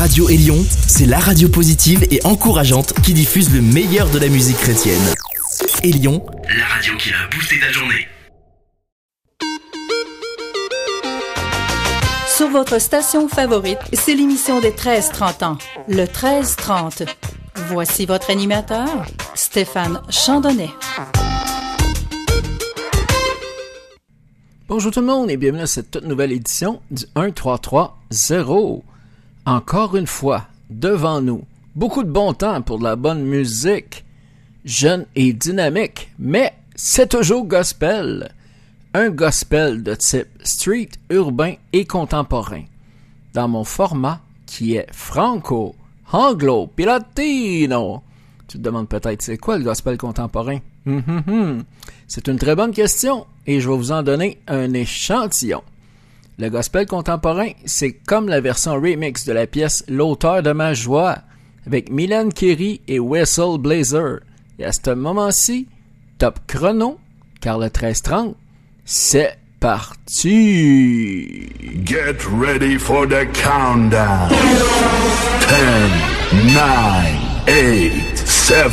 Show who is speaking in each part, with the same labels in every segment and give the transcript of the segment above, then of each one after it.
Speaker 1: Radio Élion, c'est la radio positive et encourageante qui diffuse le meilleur de la musique chrétienne. Élion, la radio qui a boosté ta journée.
Speaker 2: Sur votre station favorite, c'est l'émission des 13-30 ans, le 13-30. Voici votre animateur, Stéphane Chandonnet.
Speaker 3: Bonjour tout le monde et bienvenue à cette toute nouvelle édition du 1330. Encore une fois, devant nous, beaucoup de bon temps pour de la bonne musique, jeune et dynamique, mais c'est toujours gospel. Un gospel de type street, urbain et contemporain. Dans mon format qui est franco, anglo, pilatino. Tu te demandes peut-être c'est quoi le gospel contemporain? Hum, hum, hum. C'est une très bonne question et je vais vous en donner un échantillon. Le gospel contemporain, c'est comme la version remix de la pièce L'auteur de ma joie avec Milan Kerry et Wessel Blazer. Et à ce moment-ci, top chrono, car le 1330, c'est parti!
Speaker 4: Get ready for the countdown. 10, 9, 8, 7,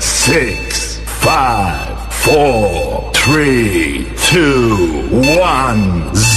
Speaker 4: 6, 5, four, three, two, one,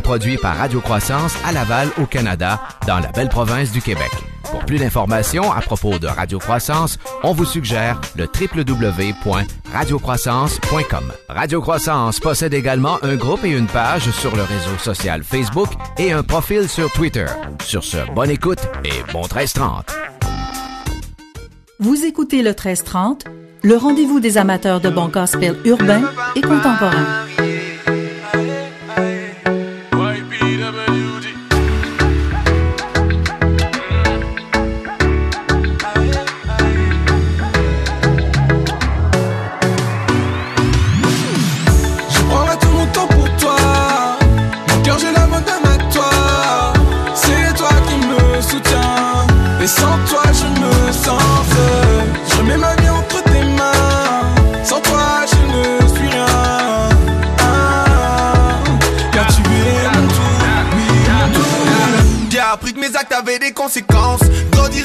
Speaker 5: produit par Radio Croissance à Laval, au Canada, dans la belle province du Québec. Pour plus d'informations à propos de Radio Croissance, on vous suggère le www.radiocroissance.com. Radio Croissance possède également un groupe et une page sur le réseau social Facebook et un profil sur Twitter. Sur ce, bonne écoute et bon 1330.
Speaker 2: Vous écoutez le 1330, le rendez-vous des amateurs de bon gospel urbain et contemporain.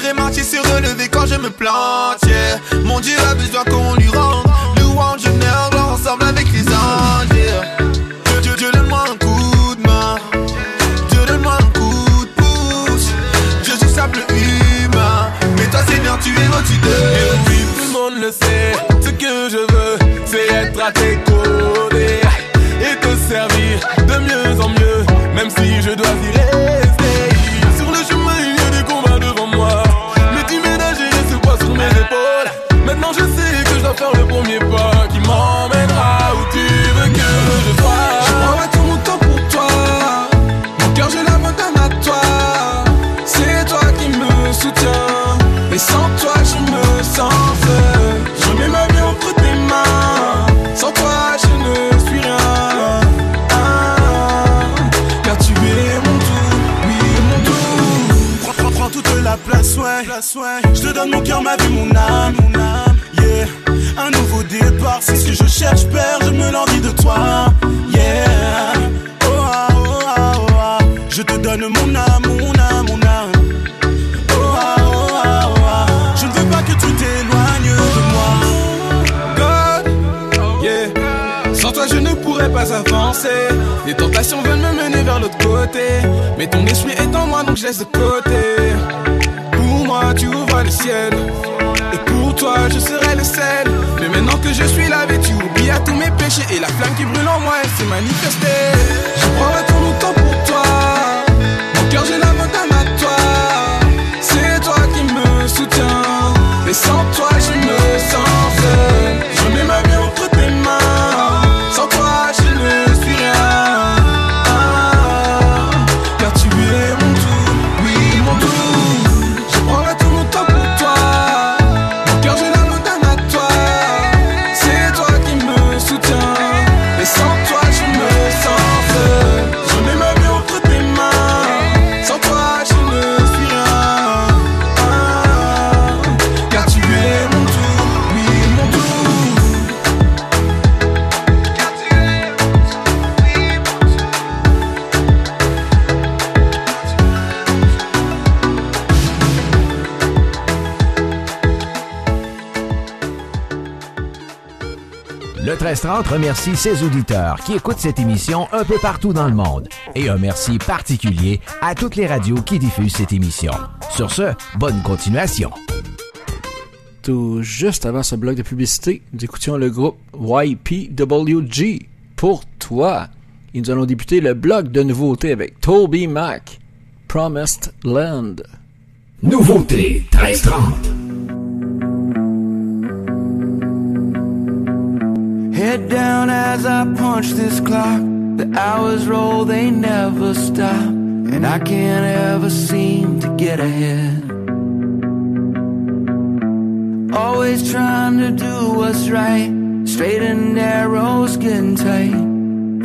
Speaker 6: Et marcher, se relever quand je me plante. Mon Dieu a besoin Les tentations veulent me mener vers l'autre côté. Mais ton esprit est en moi, donc je laisse de côté. Pour moi, tu ouvres le ciel. Et pour toi, je serai le sel. Mais maintenant que je suis lavé, tu oublies à tous mes péchés. Et la flamme qui brûle en moi, elle s'est manifestée. Je prendrai
Speaker 5: 1330 remercie ses auditeurs qui écoutent cette émission un peu partout dans le monde. Et un merci particulier à toutes les radios qui diffusent cette émission. Sur ce, bonne continuation.
Speaker 3: Tout juste avant ce bloc de publicité, nous écoutions le groupe YPWG pour toi. Et nous allons débuter le bloc de nouveautés avec Toby Mac, Promised Land.
Speaker 7: Nouveauté 1330.
Speaker 8: Head down as I punch this clock. The hours roll, they never stop. And I can't ever seem to get ahead. Always trying to do what's right. Straight and narrow, skin tight.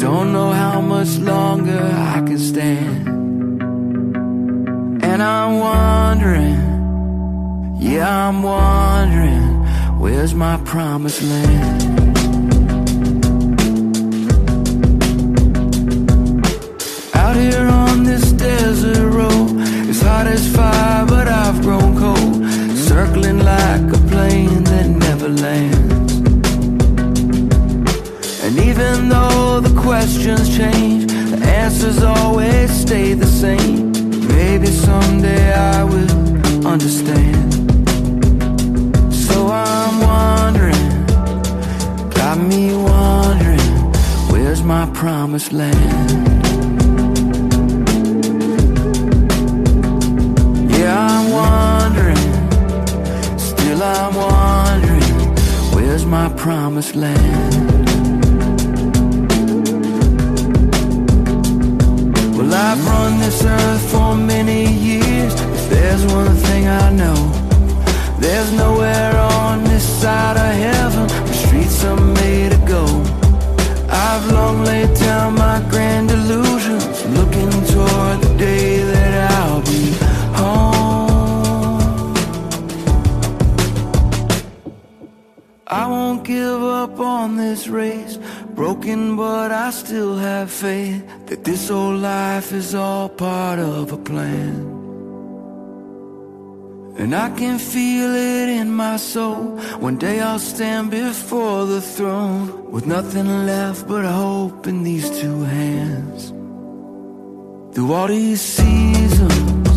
Speaker 8: Don't know how much longer I can stand. And I'm wondering, yeah, I'm wondering, where's my promised land? Out here on this desert road, it's hot as fire, but I've grown cold. Circling like a plane that never lands. And even though the questions change, the answers always stay the same. Maybe someday I will understand. So I'm wondering, got me wondering, where's my promised land? I'm wondering, where's my promised land? Well, I've run this earth for many years. If there's one thing I know, there's nowhere on this side of heaven where streets are made to go. I've long laid down my grand give up on this race. Broken, but I still have faith that this old life is all part of a plan. And I can feel it in my soul. One day I'll stand before the throne with nothing left but hope in these two hands. Through all these seasons,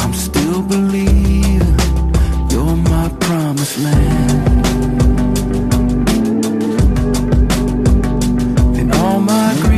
Speaker 8: I'm still believing you're my promised land. my
Speaker 3: grave.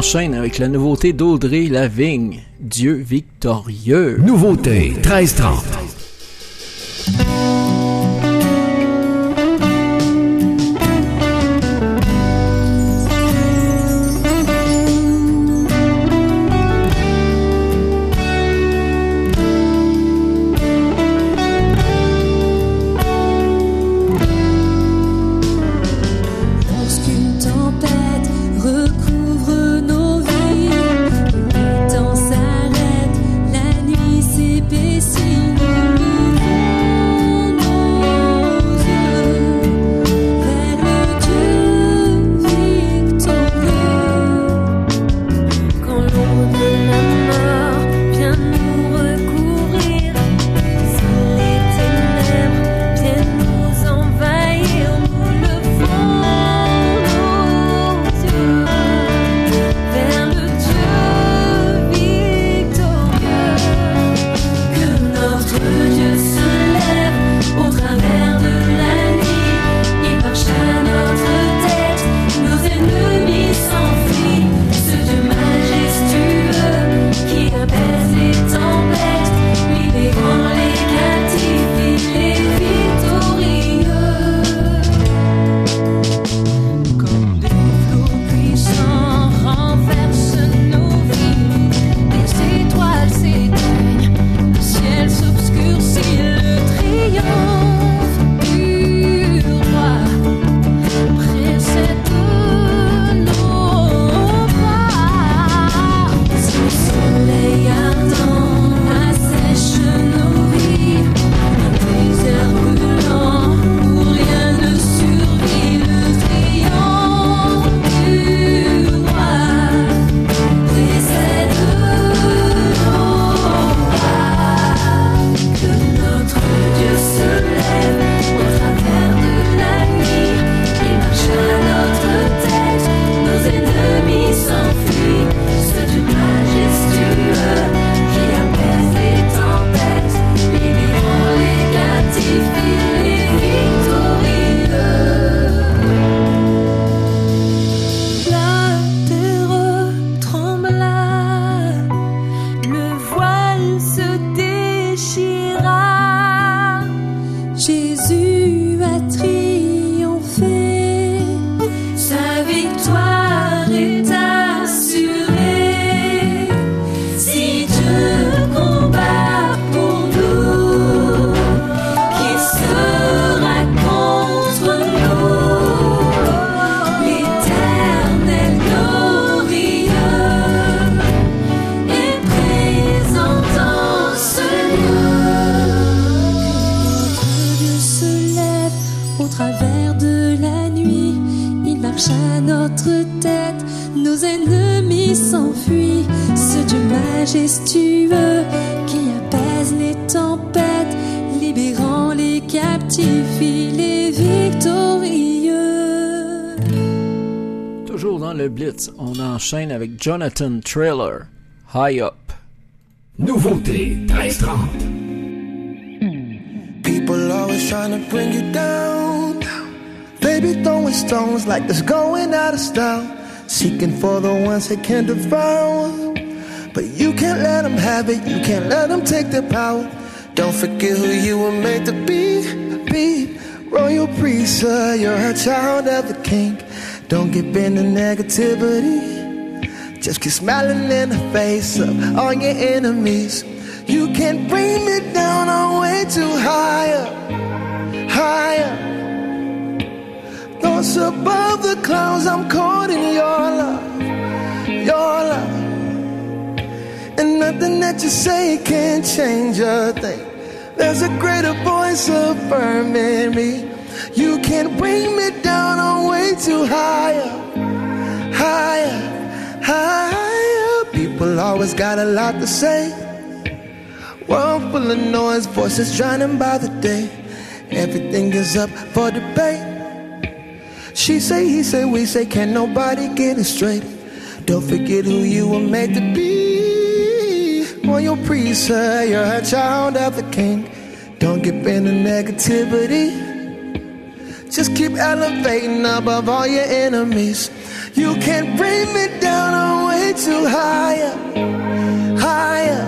Speaker 3: Enchaîne avec la nouveauté d'Audrey Lavigne, Dieu victorieux.
Speaker 9: Nouveauté 1330.
Speaker 3: Avec Jonathan Trailer, High Up.
Speaker 4: Nouveauté 1330.
Speaker 10: People always trying to bring you down. They be throwing stones like it's going out of style. Seeking for the ones that can devour. But you can't let them have it, you can't let them take their power. Don't forget who you were made to be. Be royal priesthood, you're a child of the king. Don't give in to negativity. Just keep smiling in the face of all your enemies. You can't bring me down, I'm way too higher, higher. Thoughts above the clouds, I'm caught in your love, your love. And nothing that you say can change a thing. There's a greater voice affirming me. You can't bring me down, I'm way too higher, higher, higher. People always got a lot to say. World full of noise, voices drowning by the day. Everything is up for debate. She say, he say, we say, can nobody get it straight? Don't forget who you were made to be. Royal priesthood, you're a child of the king. Don't give in to negativity. Just keep elevating above all your enemies. You can't bring me down, I'm way too higher, higher.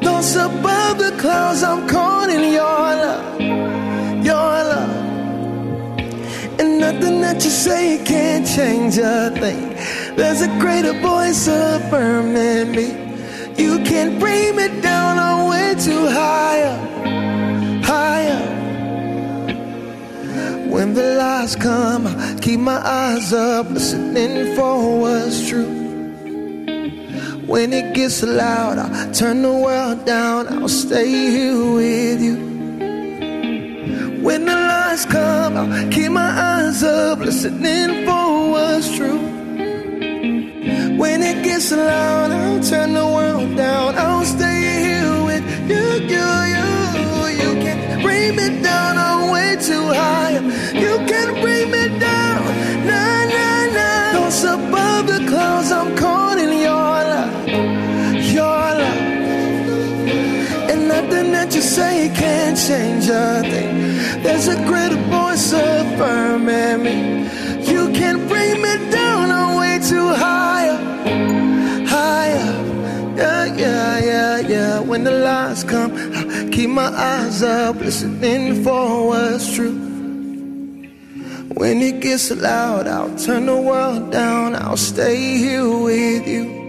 Speaker 10: Those above the clouds, I'm in your love, your love. And nothing that you say can't change a thing. There's a greater voice affirming me. You can't bring me down, I'm way too higher, higher. When the lies come, I keep my eyes up, listening for what's true. When it gets loud, I turn the world down, I'll stay here with you. When the lies come, I'll keep my eyes up, listening for what's true. When it gets loud, I'll turn the world down, I'll stay here with you, you, you. You can bring me down, I'm way too high. You can bring me down, nah, nah, nah. Those above the clouds, I'm caught in your love, your love. And nothing that you say can change a thing. There's a greater voice affirming me. You can bring me down, I'm way too higher, higher. Yeah, yeah, yeah, yeah. When the lies come, I keep my eyes up, listening for what's true. When it gets loud, I'll turn the world down, I'll stay here with you.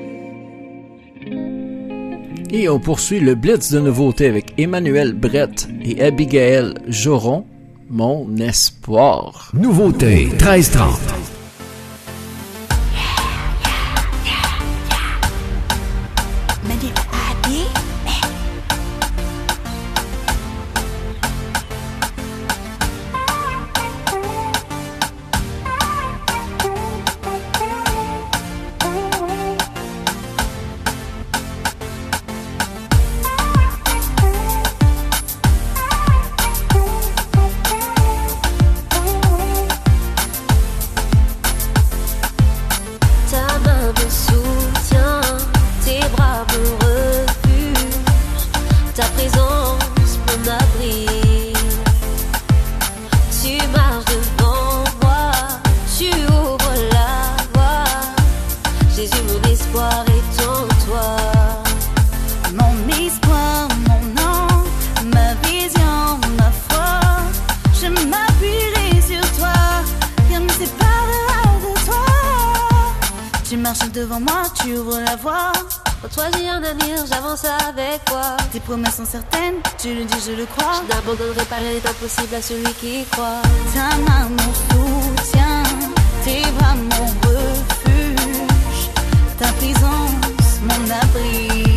Speaker 3: Et on poursuit le blitz de nouveautés avec Emmanuel Brett et Abigail Joron, Mon espoir.
Speaker 4: Nouveauté 1330.
Speaker 11: J'avance avec toi.
Speaker 12: Tes promesses sont certaines, tu le dis, je le crois.
Speaker 11: Je n'abandonnerai pas rien n'est impossible à celui qui croit.
Speaker 12: Ta main mon soutien, tes bras mon refuge, ta présence mon abri.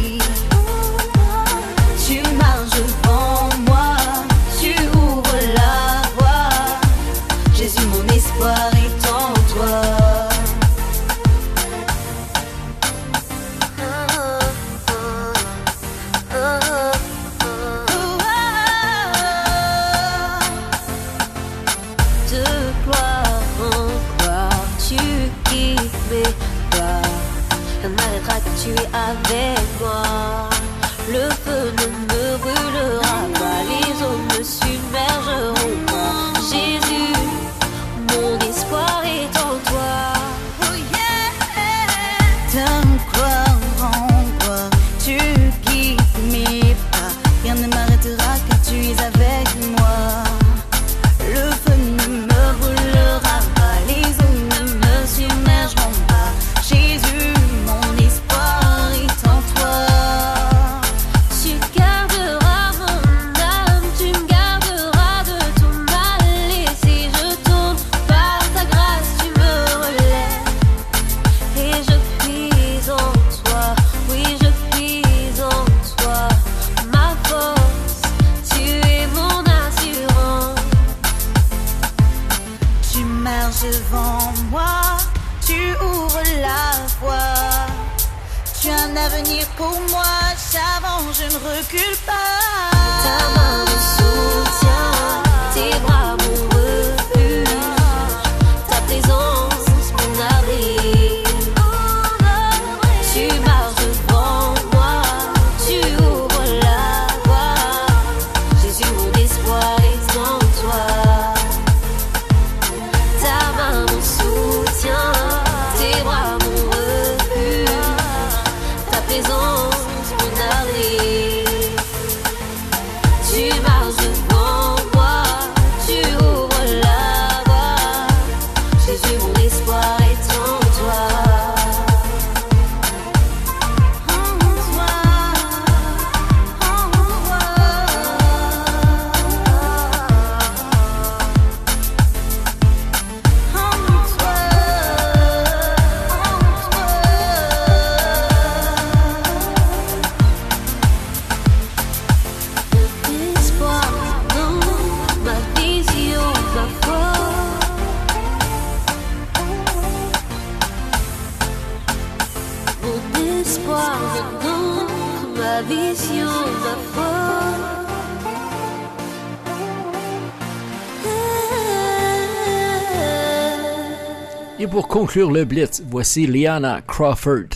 Speaker 3: conclure le Blitz, voici Liana Crawford,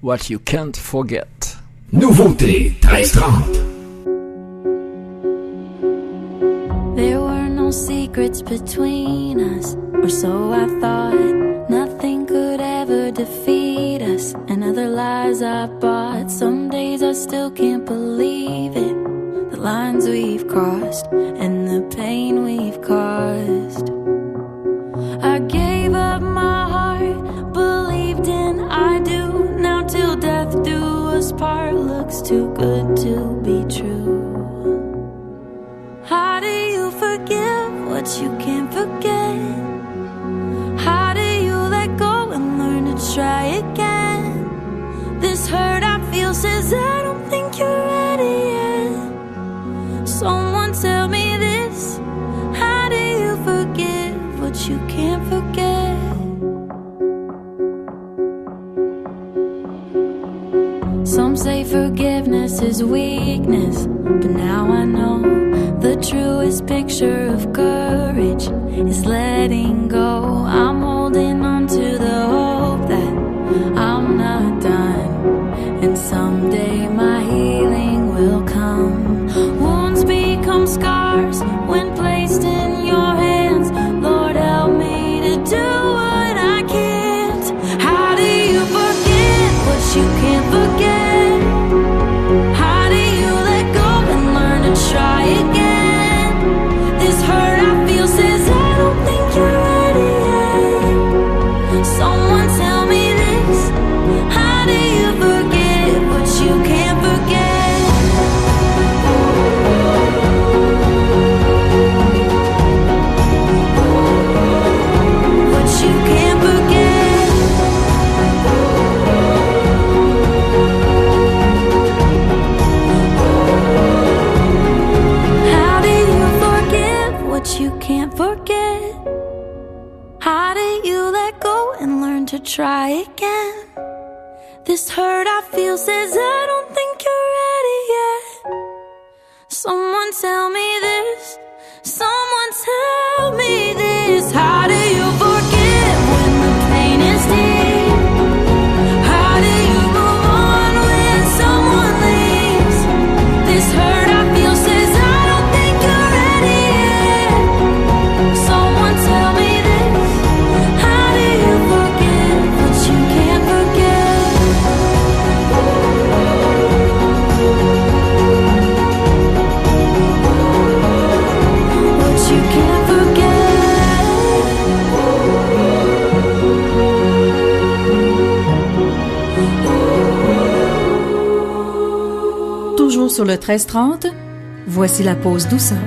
Speaker 3: What You Can't Forget.
Speaker 5: Nouveauté 1330.
Speaker 4: There were no secrets between us, or so I thought. Nothing could ever defeat us, and other lies I bought. Some days I still can't believe it, the lines we've crossed. apart looks too good to be true. forgiveness is weakness, but now I know the truest picture of courage is letting go. I'm try again. This hurt I feel says I don't think you're ready yet. Someone tell me this. Someone tell me
Speaker 13: sur le 1330, voici la pause douceur.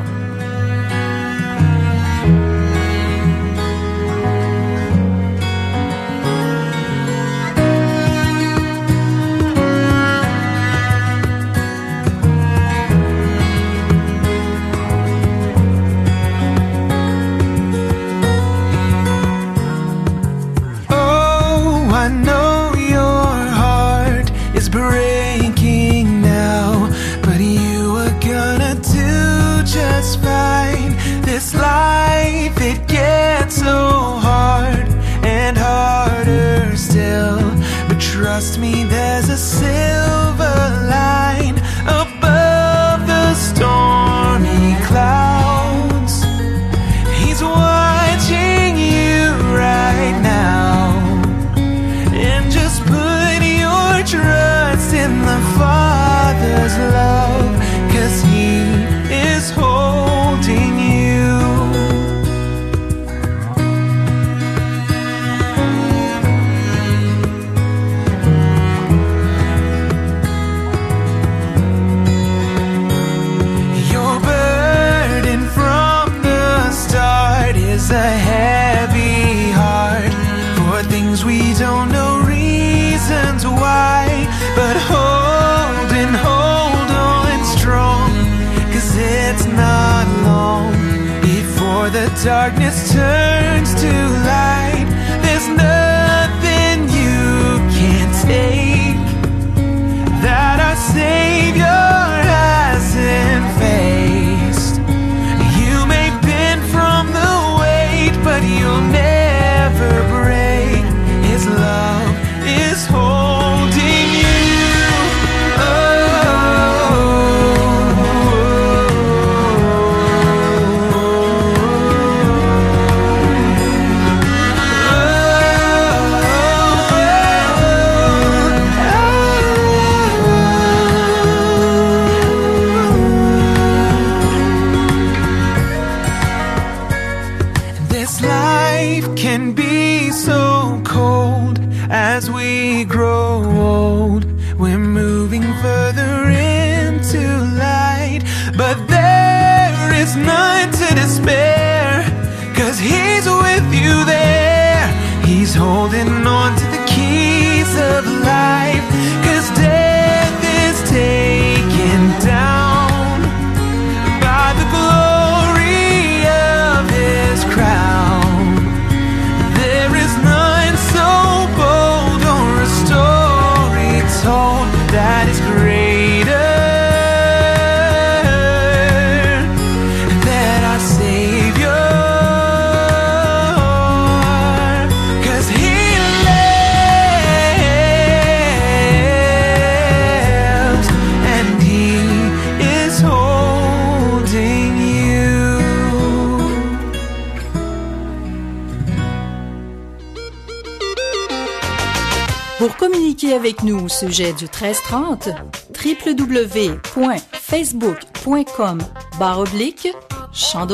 Speaker 13: avec nous au sujet du 1330, www.facebook.com barre oblique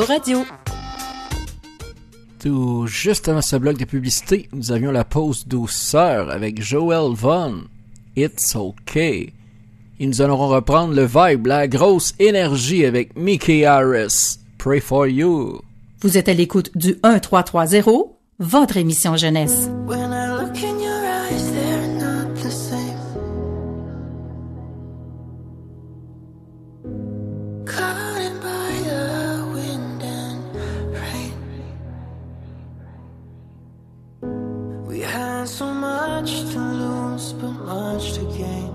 Speaker 13: Radio.
Speaker 3: Tout juste avant ce bloc de publicité, nous avions la pause douceur avec Joel Vaughn. It's okay. Et nous allons reprendre le vibe, la grosse énergie avec Mickey Harris. Pray for you.
Speaker 13: Vous êtes à l'écoute du 1330, votre émission jeunesse.
Speaker 8: much to lose, but much to gain.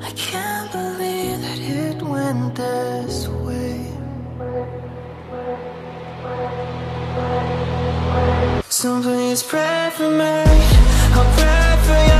Speaker 8: I can't believe that it went this way. So please pray for me. I'll pray for you.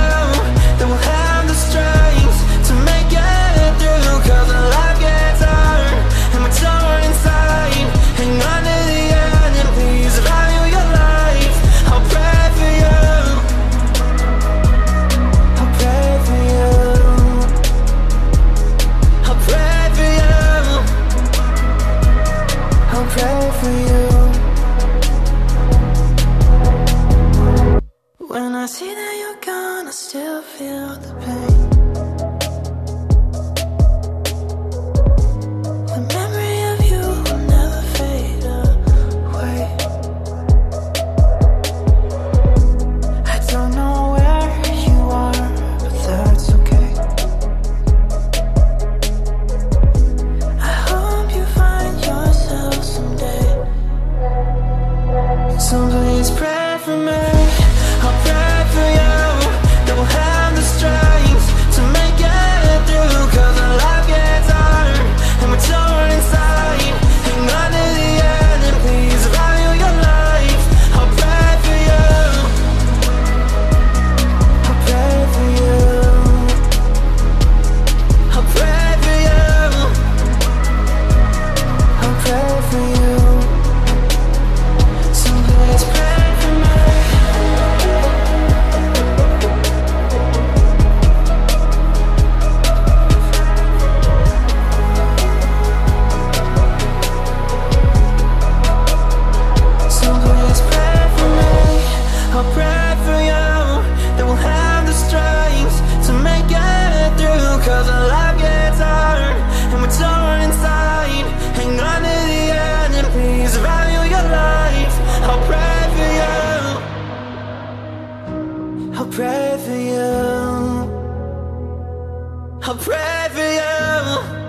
Speaker 8: pray for you. I'll pray for you.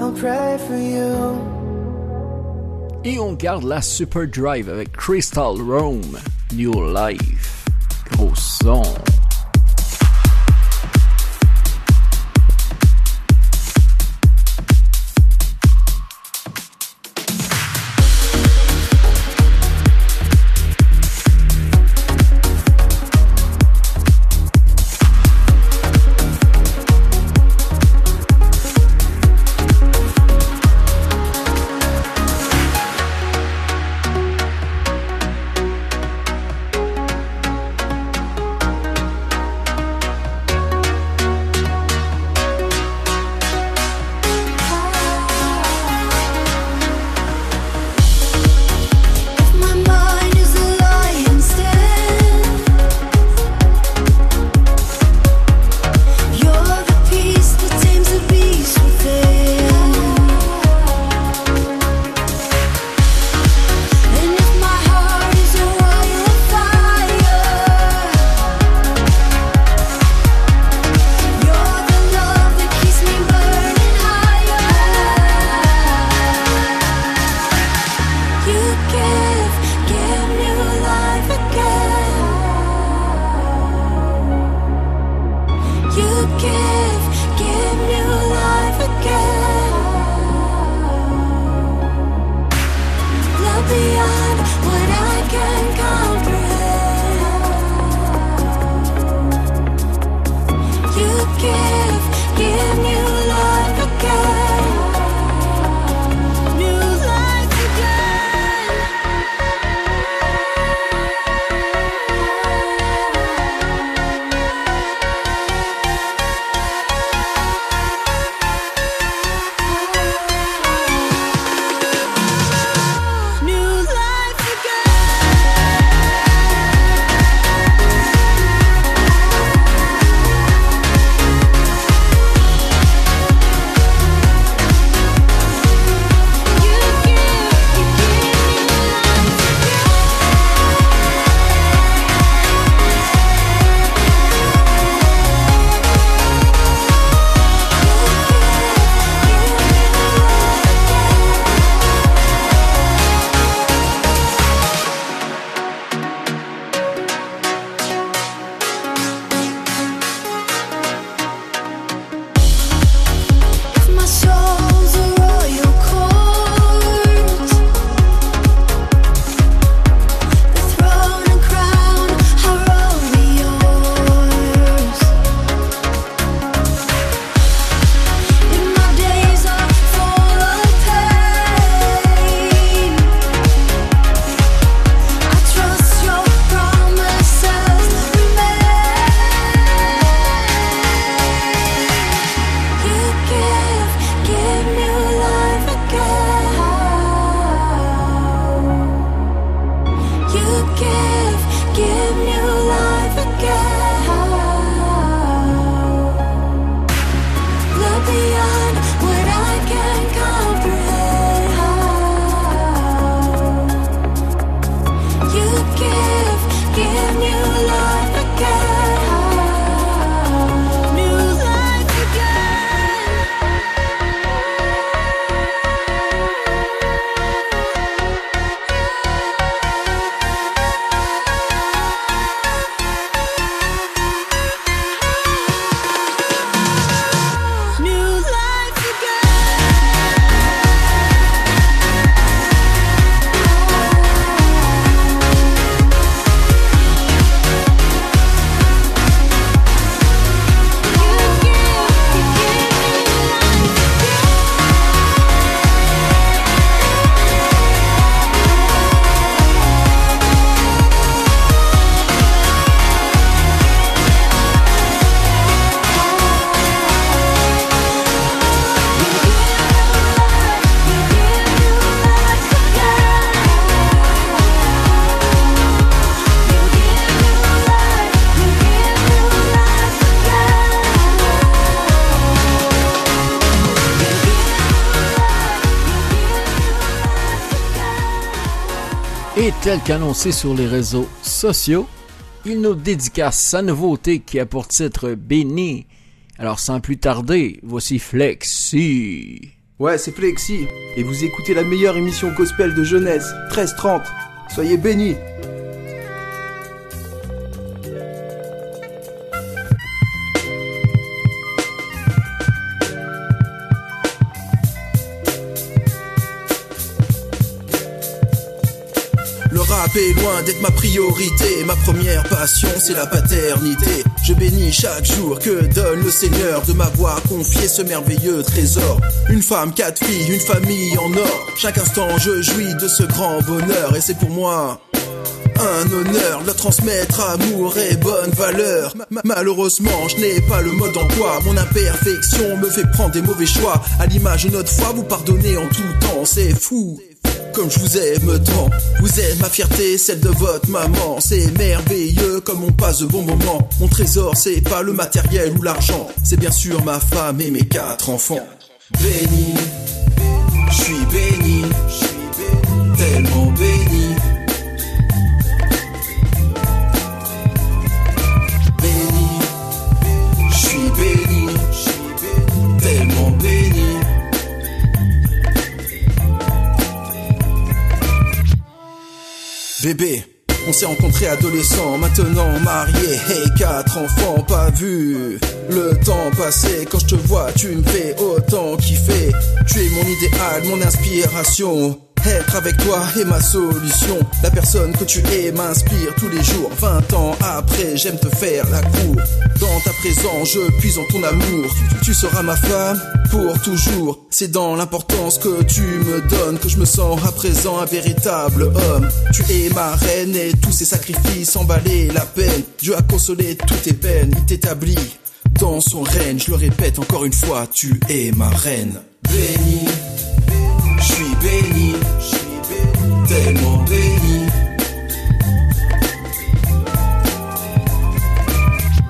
Speaker 8: I'll pray for you.
Speaker 4: Et on garde la Super Drive avec Crystal Rome, New Life. Gros son. Tel qu'annoncé sur les réseaux sociaux, il nous dédicace sa nouveauté qui a pour titre Béni. Alors sans plus tarder, voici Flexi.
Speaker 14: Ouais, c'est Flexi. Et vous écoutez la meilleure émission gospel de jeunesse, 13-30. Soyez bénis. Rap loin d'être ma priorité. Ma première passion, c'est la paternité. Je bénis chaque jour que donne le Seigneur de m'avoir confié ce merveilleux trésor. Une femme, quatre filles, une famille en or. Chaque instant, je jouis de ce grand bonheur. Et c'est pour moi un honneur de transmettre amour et bonne valeur. Ma- malheureusement, je n'ai pas le mode d'emploi. Mon imperfection me fait prendre des mauvais choix. À l'image de notre foi, vous pardonnez en tout temps, c'est fou. Comme je vous aime tant, vous êtes ma fierté, celle de votre maman. C'est merveilleux comme on passe de bons moments. Mon trésor, c'est pas le matériel ou l'argent, c'est bien sûr ma femme et mes quatre enfants. Béni, je suis béni, tellement béni. Bébé, on s'est rencontrés adolescents, maintenant mariés, hey, quatre enfants pas vus. Le temps passé, quand je te vois, tu me fais autant kiffer. Tu es mon idéal, mon inspiration. Être avec toi est ma solution. La personne que tu es m'inspire tous les jours. 20 ans après, j'aime te faire la cour. Dans ta présence, je puise en ton amour. Tu, seras ma femme pour toujours. C'est dans l'importance que tu me donnes que je me sens à présent un véritable homme. Tu es ma reine et tous ces sacrifices en valaient la peine. Dieu a consolé toutes tes peines, il t'établit dans son règne. Je le répète encore une fois, tu es ma reine. Béni, je suis béni, tellement béni.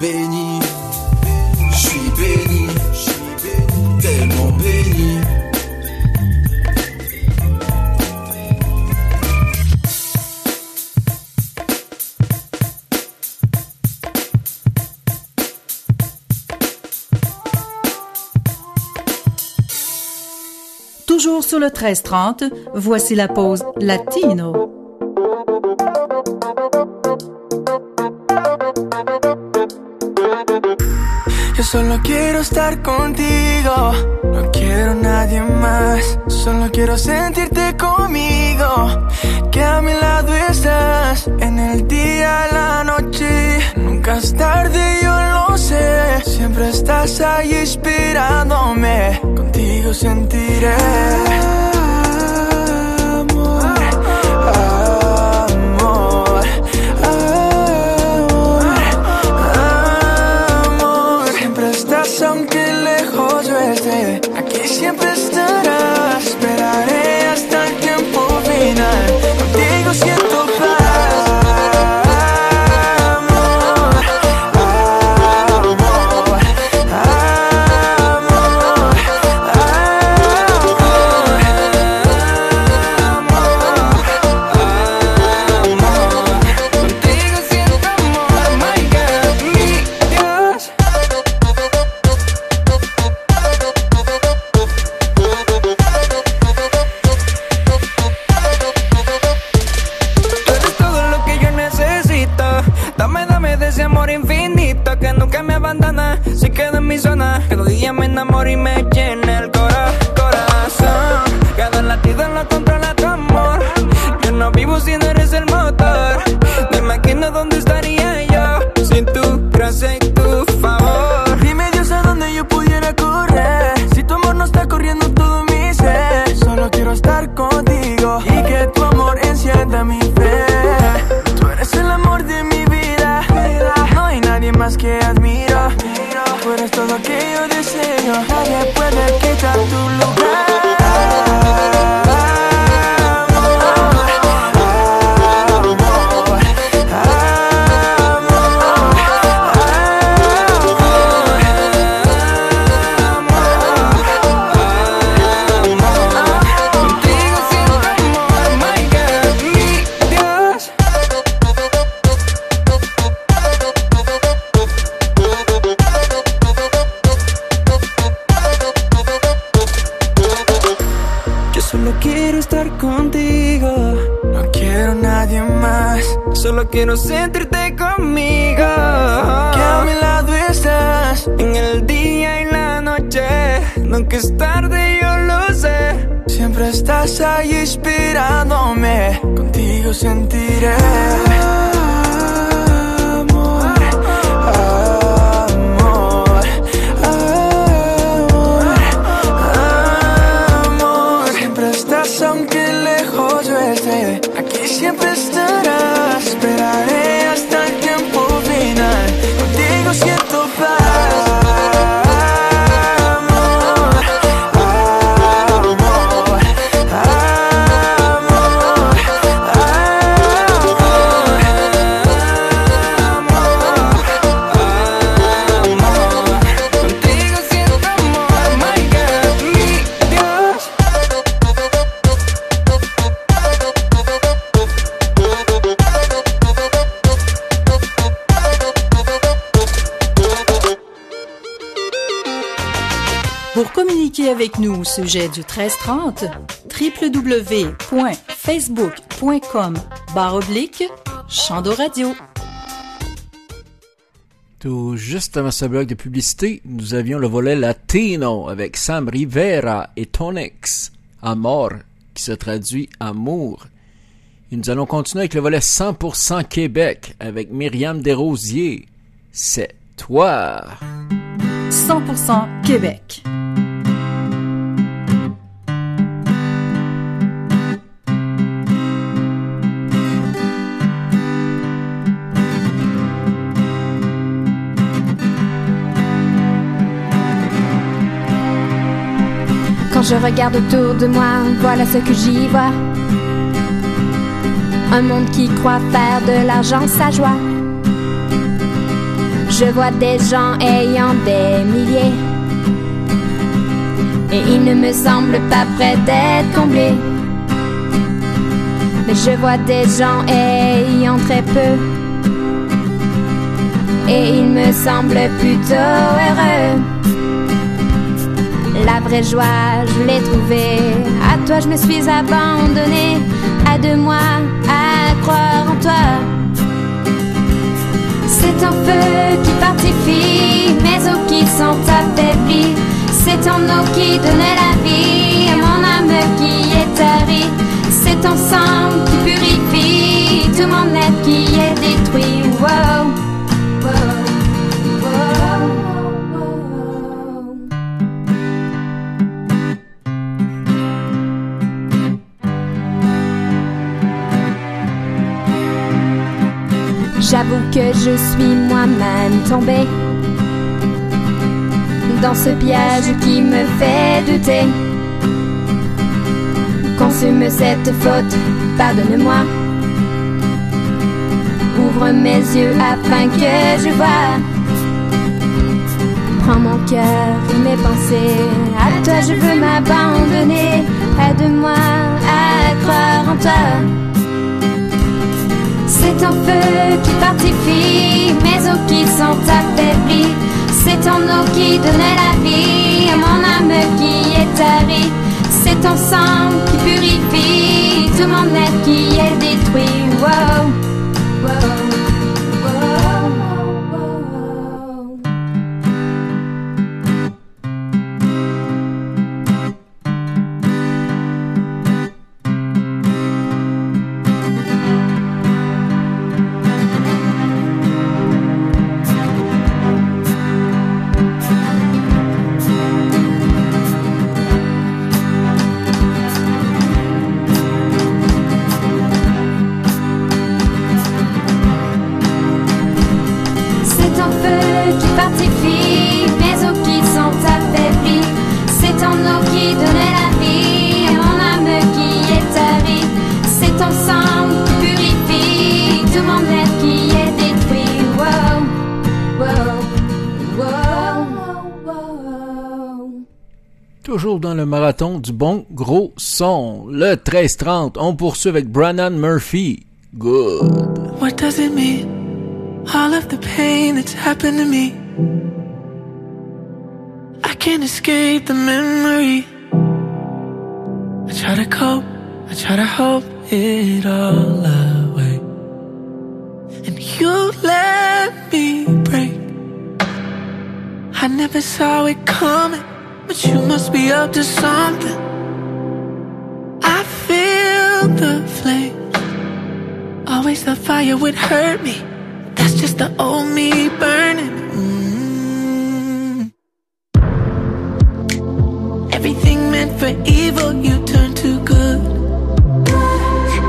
Speaker 14: Béni,
Speaker 2: Toujours sur le 1330, voici la pause latino.
Speaker 13: Yo solo quiero estar contigo, no quiero nadie más. Solo quiero sentirte conmigo, que a mi lado estás. En el día, la noche, nunca es tarde, yo lo sé. Siempre estás ahí inspirándome, contigo sentiré. Se queda en mi zona. Cada día me enamoro y me llena el cora- corazón. Cada latido lo controla tu amor. Yo no vivo si no eres el quiero sentirte conmigo. Que a mi lado estás. En el día y la noche. Aunque es tarde, yo lo sé. Siempre estás ahí inspirándome. Contigo sentiré.
Speaker 2: Avec nous au sujet du 1330, www.facebook.com barre oblique Radio.
Speaker 3: Tout juste avant ce bloc de publicité, nous avions le volet latino avec Sam Rivera et Tonix, Amor, qui se traduit amour. Et nous allons continuer avec le volet 100% Québec avec Myriam Desrosiers. C'est toi.
Speaker 2: 100% Québec.
Speaker 15: Je regarde autour de moi, voilà ce que j'y vois. Un monde qui croit faire de l'argent sa joie. Je vois des gens ayant des milliers. Et ils ne me semblent pas prêts d'être comblés. Mais je vois des gens ayant très peu. Et ils me semblent plutôt heureux. La vraie joie, je l'ai trouvée. À toi, je me suis abandonnée. Aide-moi à croire en toi. C'est un feu qui partifie mes os qui sont affaiblis. C'est ton eau qui donne la vie à mon âme qui est tarie. C'est ton dans ce piège qui me fait douter. Consume cette faute, pardonne-moi. Ouvre mes yeux afin que je vois. Prends mon cœur et mes pensées. À toi je veux m'abandonner. Aide-moi à croire en toi. C'est ton feu qui partifie mes os qui sont affaiblis. C'est ton eau qui donne la vie à mon âme qui est tarie. C'est ton sang qui purifie tout mon être qui est détruit. Wow. Wow.
Speaker 3: Toujours dans le marathon du bon gros son. Le 13-30, on poursuit avec Brannan Murphy. Good.
Speaker 13: What does it mean? All of the pain that's happened to me. I can't escape the memory. I
Speaker 5: try to cope, I try to hope it all away. And you let me break. I never saw it coming, but you must be up to something. I feel the flames. Always the fire would hurt me. That's just the old me burning. Mm. Everything meant for evil, you turn to good.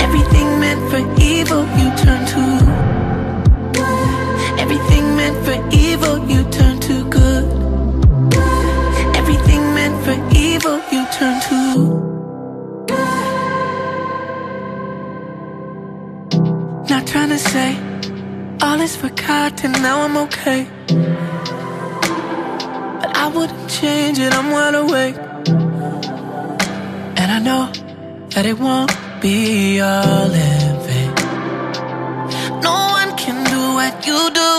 Speaker 5: Everything meant for evil, you turn to. Everything meant for evil, you turn to Not trying to say all is forgotten, now I'm okay. But I wouldn't change it, I'm wide awake. And I know that it won't be all in vain. No one can do what you do.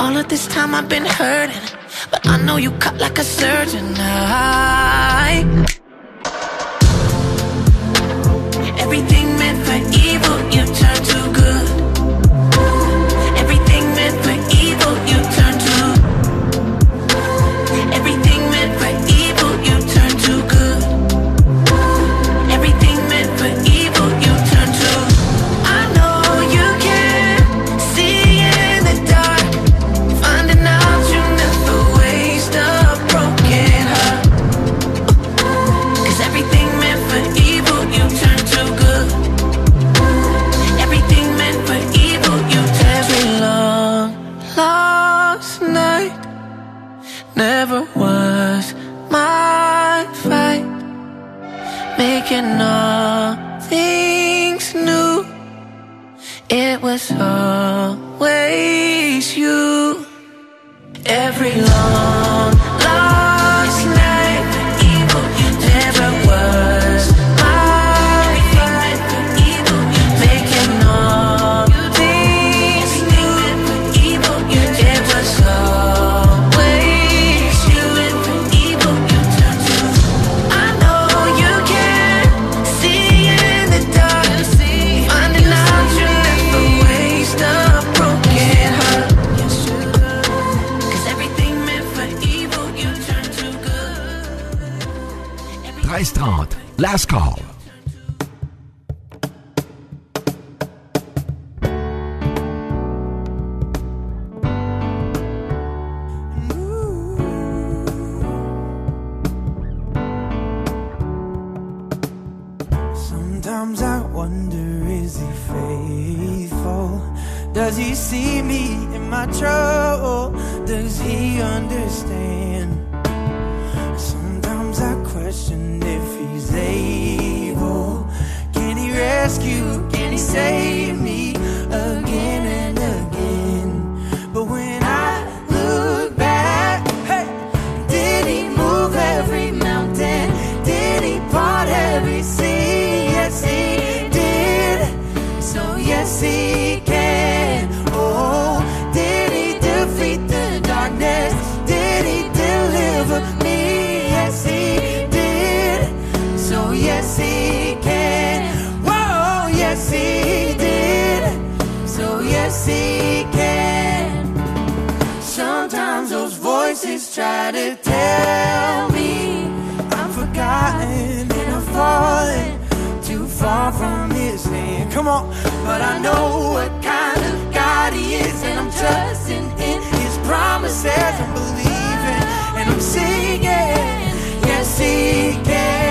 Speaker 5: All of this time I've been hurting, but I know you cut like a surgeon. I Everything meant for evil, you
Speaker 16: Sometimes I wonder, is he faithful? Does he see me in my trouble? Does he understand? Sometimes I question if he's able. Can he rescue? Can he save me again and again? Try to tell me I'm forgotten and I'm falling too far from his hand. Come on, but I know what kind of God he is, and I'm trusting in his promises. I'm believing and I'm singing. Yes, he can.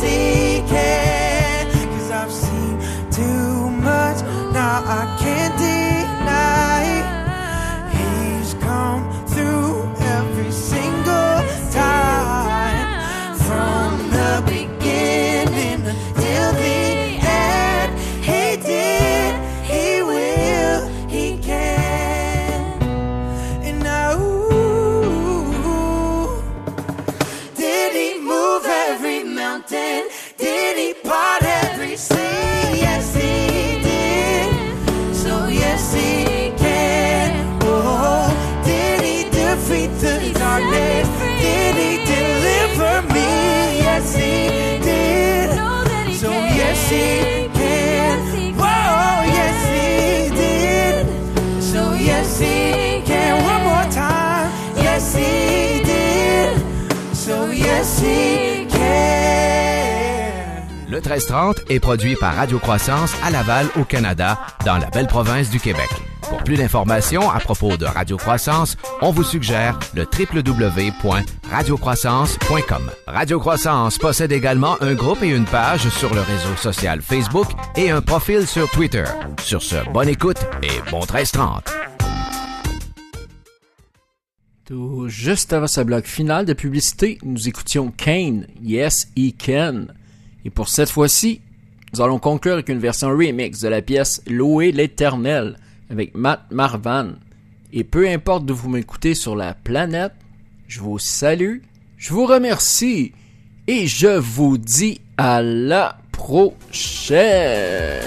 Speaker 5: see. 1330 est produit par Radio Croissance à Laval, au Canada, dans la belle province du Québec. Pour plus d'informations à propos de Radio Croissance, on vous suggère le www.radiocroissance.com. Radio Croissance possède également un groupe et une page sur le réseau social Facebook et un profil sur Twitter. Sur ce, bonne écoute et bon 1330.
Speaker 8: Tout juste avant ce bloc final de publicité, nous écoutions Kane, Yes He Can. Et pour cette fois-ci, nous allons conclure avec une version remix de la pièce Louer l'éternel avec Matt Marvan. Et peu importe d'où vous m'écoutez sur la planète, je vous salue, je vous remercie et je vous dis à la prochaine.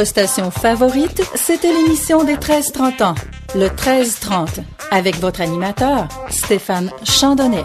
Speaker 2: Votre station favorite, c'était l'émission des 13-30 ans, le 13-30, avec votre animateur, Stéphane Chandonnet.